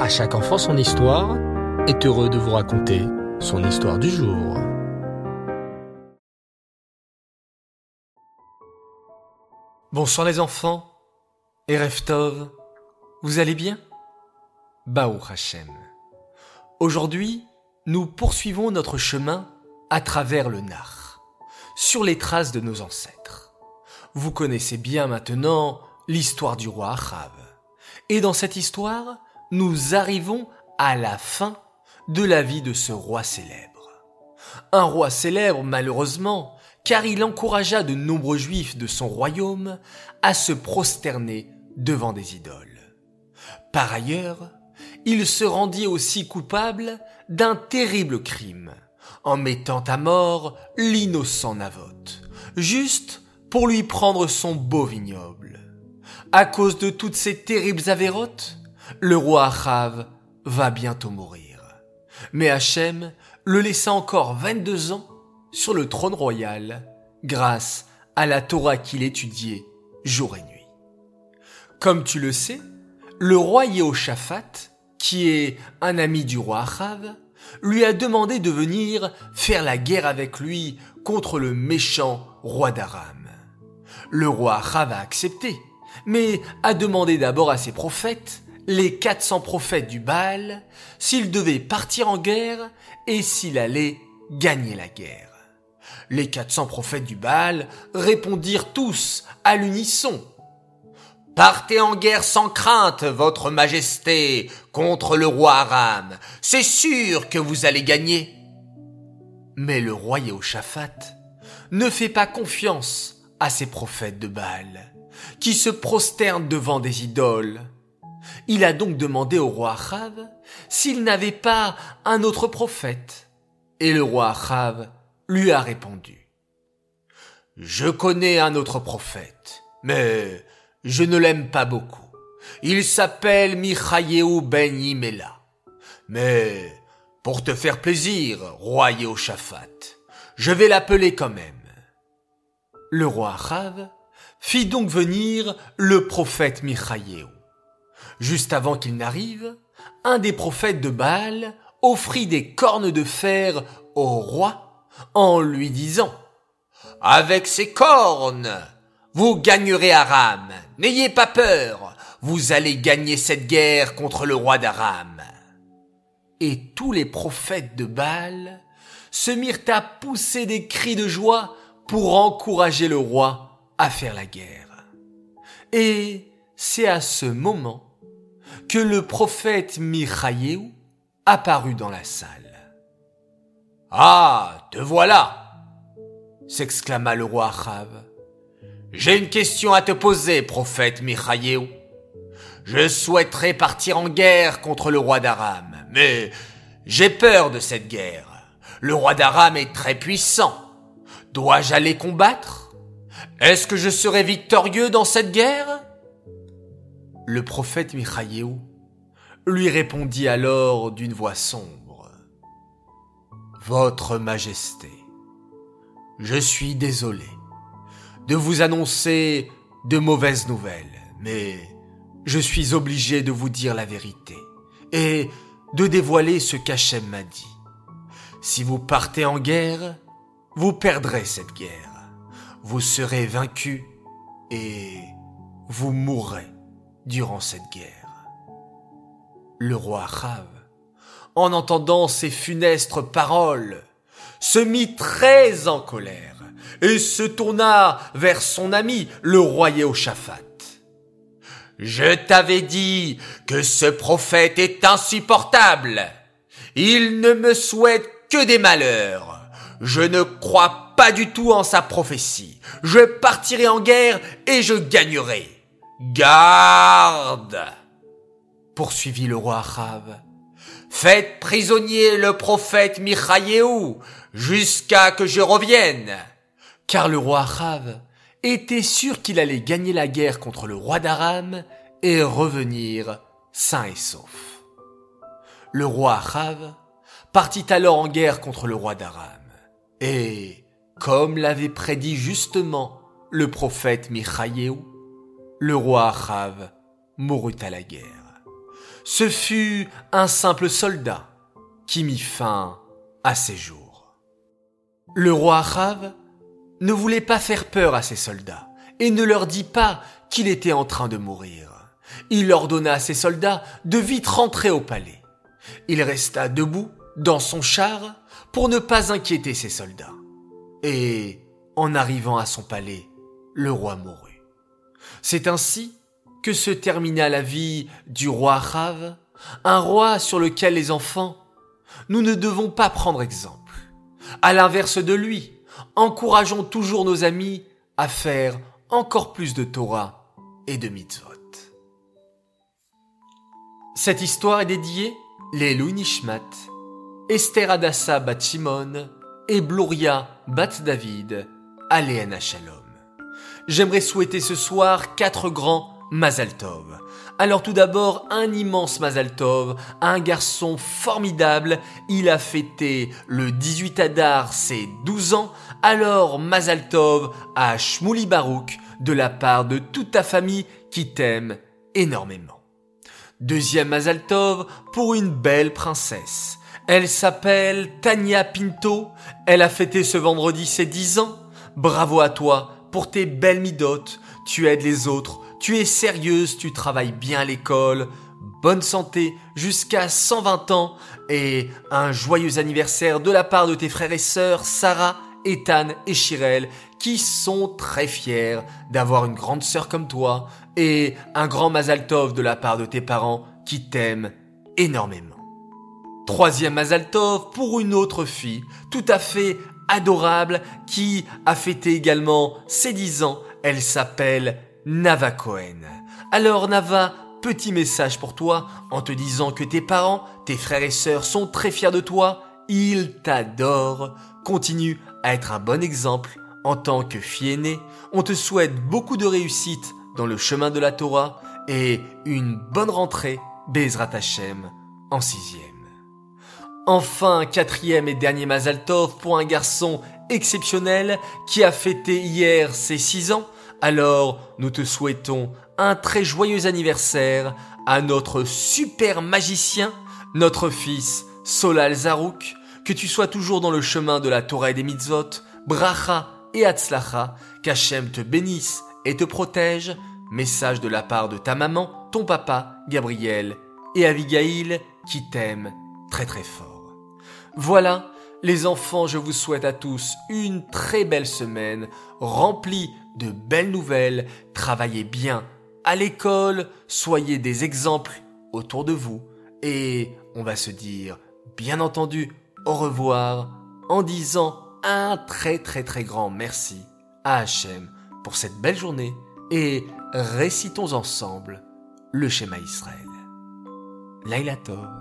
À chaque enfant son histoire est heureux de vous raconter son histoire du jour. Bonsoir les enfants et Reftov, vous allez bien? Baou Hachem. Aujourd'hui, nous poursuivons notre chemin à travers le Nar, sur les traces de nos ancêtres. Vous connaissez bien maintenant l'histoire du roi Achav. Et dans cette histoire, nous arrivons à la fin de la vie de ce roi célèbre. Un roi célèbre, malheureusement, car il encouragea de nombreux juifs de son royaume à se prosterner devant des idoles. Par ailleurs, il se rendit aussi coupable d'un terrible crime, en mettant à mort l'innocent Navoth, juste pour lui prendre son beau vignoble. À cause de toutes ces terribles avérotes, le roi Achav va bientôt mourir. Mais Hachem le laissa encore 22 ans sur le trône royal grâce à la Torah qu'il étudiait jour et nuit. Comme tu le sais, le roi Yehoshaphat, qui est un ami du roi Achav, lui a demandé de venir faire la guerre avec lui contre le méchant roi d'Aram. Le roi Achav a accepté, mais a demandé d'abord à ses prophètes, les 400 prophètes du Baal, s'il devait partir en guerre et s'il allait gagner la guerre. Les 400 prophètes du Baal répondirent tous à l'unisson. Partez en guerre sans crainte, votre majesté, contre le roi Aram. C'est sûr que vous allez gagner. Mais le roi Yehoshaphat ne fait pas confiance à ces prophètes de Baal, qui se prosternent devant des idoles. Il a donc demandé au roi Achav s'il n'avait pas un autre prophète. Et le roi Achav lui a répondu. Je connais un autre prophète, mais je ne l'aime pas beaucoup. Il s'appelle Michaïeou ben Yimela. Mais, pour te faire plaisir, roi Yehoshaphat, je vais l'appeler quand même. Le roi Achav fit donc venir le prophète Michaïeou. Juste avant qu'il n'arrive, un des prophètes de Baal offrit des cornes de fer au roi en lui disant Avec ces cornes, vous gagnerez Aram. N'ayez pas peur, vous allez gagner cette guerre contre le roi d'Aram. Et tous les prophètes de Baal se mirent à pousser des cris de joie pour encourager le roi à faire la guerre. Et c'est à ce moment que le prophète Michaïeou apparut dans la salle. Ah, te voilà s'exclama le roi Achav. J'ai une question à te poser, prophète Michaïeou. Je souhaiterais partir en guerre contre le roi d'Aram, mais j'ai peur de cette guerre. Le roi d'Aram est très puissant. Dois-je aller combattre? Est-ce que je serai victorieux dans cette guerre? Le prophète Michaïeou lui répondit alors d'une voix sombre. Votre Majesté, je suis désolé de vous annoncer de mauvaises nouvelles, mais je suis obligé de vous dire la vérité et de dévoiler ce qu'Hachem m'a dit. Si vous partez en guerre, vous perdrez cette guerre. Vous serez vaincu et vous mourrez durant cette guerre. Le roi Achav, en entendant ces funestes paroles, se mit très en colère et se tourna vers son ami, le roi Yehoshaphat. Je t'avais dit que ce prophète est insupportable. Il ne me souhaite que des malheurs. Je ne crois pas du tout en sa prophétie. Je partirai en guerre et je gagnerai. Garde! poursuivit le roi Achav. Faites prisonnier le prophète Michaïeou jusqu'à que je revienne. Car le roi Achav était sûr qu'il allait gagner la guerre contre le roi d'Aram et revenir sain et sauf. Le roi Achav partit alors en guerre contre le roi d'Aram. Et, comme l'avait prédit justement le prophète Michaïeou, le roi Achav mourut à la guerre. Ce fut un simple soldat qui mit fin à ses jours. Le roi Achav ne voulait pas faire peur à ses soldats et ne leur dit pas qu'il était en train de mourir. Il ordonna à ses soldats de vite rentrer au palais. Il resta debout dans son char pour ne pas inquiéter ses soldats. Et, en arrivant à son palais, le roi mourut. C'est ainsi que se termina la vie du roi Achav, un roi sur lequel les enfants, nous ne devons pas prendre exemple. À l'inverse de lui, encourageons toujours nos amis à faire encore plus de Torah et de mitzvot. Cette histoire est dédiée les Nishmat, Esther Adassa bat Shimon et Bluria bat David, Aléana Shalom. J'aimerais souhaiter ce soir quatre grands Mazal Tov. Alors tout d'abord, un immense Mazal Tov, un garçon formidable. Il a fêté le 18 Adar ses 12 ans. Alors Mazal Tov à Shmouli Barouk de la part de toute ta famille qui t'aime énormément. Deuxième Mazal Tov pour une belle princesse. Elle s'appelle Tania Pinto. Elle a fêté ce vendredi ses 10 ans. Bravo à toi pour tes belles midotes. Tu aides les autres tu es sérieuse, tu travailles bien à l'école, bonne santé jusqu'à 120 ans et un joyeux anniversaire de la part de tes frères et sœurs Sarah, Ethan et Chirel qui sont très fiers d'avoir une grande sœur comme toi et un grand Mazal Tov de la part de tes parents qui t'aiment énormément. Troisième Mazal Tov pour une autre fille tout à fait adorable qui a fêté également ses 10 ans. Elle s'appelle Nava Cohen. Alors Nava, petit message pour toi en te disant que tes parents, tes frères et sœurs sont très fiers de toi, ils t'adorent. Continue à être un bon exemple en tant que fille aînée. On te souhaite beaucoup de réussite dans le chemin de la Torah et une bonne rentrée, Bezrat Hashem, en sixième. Enfin, quatrième et dernier Mazal Tov pour un garçon exceptionnel qui a fêté hier ses six ans. Alors, nous te souhaitons un très joyeux anniversaire à notre super magicien, notre fils Solal Zarouk, que tu sois toujours dans le chemin de la Torah et des mitzvot, bracha et atzlacha, qu'Hachem te bénisse et te protège, message de la part de ta maman, ton papa, Gabriel, et Abigail, qui t'aiment très très fort. Voilà, les enfants, je vous souhaite à tous une très belle semaine, remplie de belles nouvelles, travaillez bien à l'école, soyez des exemples autour de vous, et on va se dire, bien entendu, au revoir, en disant un très très très grand merci à Hachem pour cette belle journée, et récitons ensemble le schéma Israël. Laila Tov.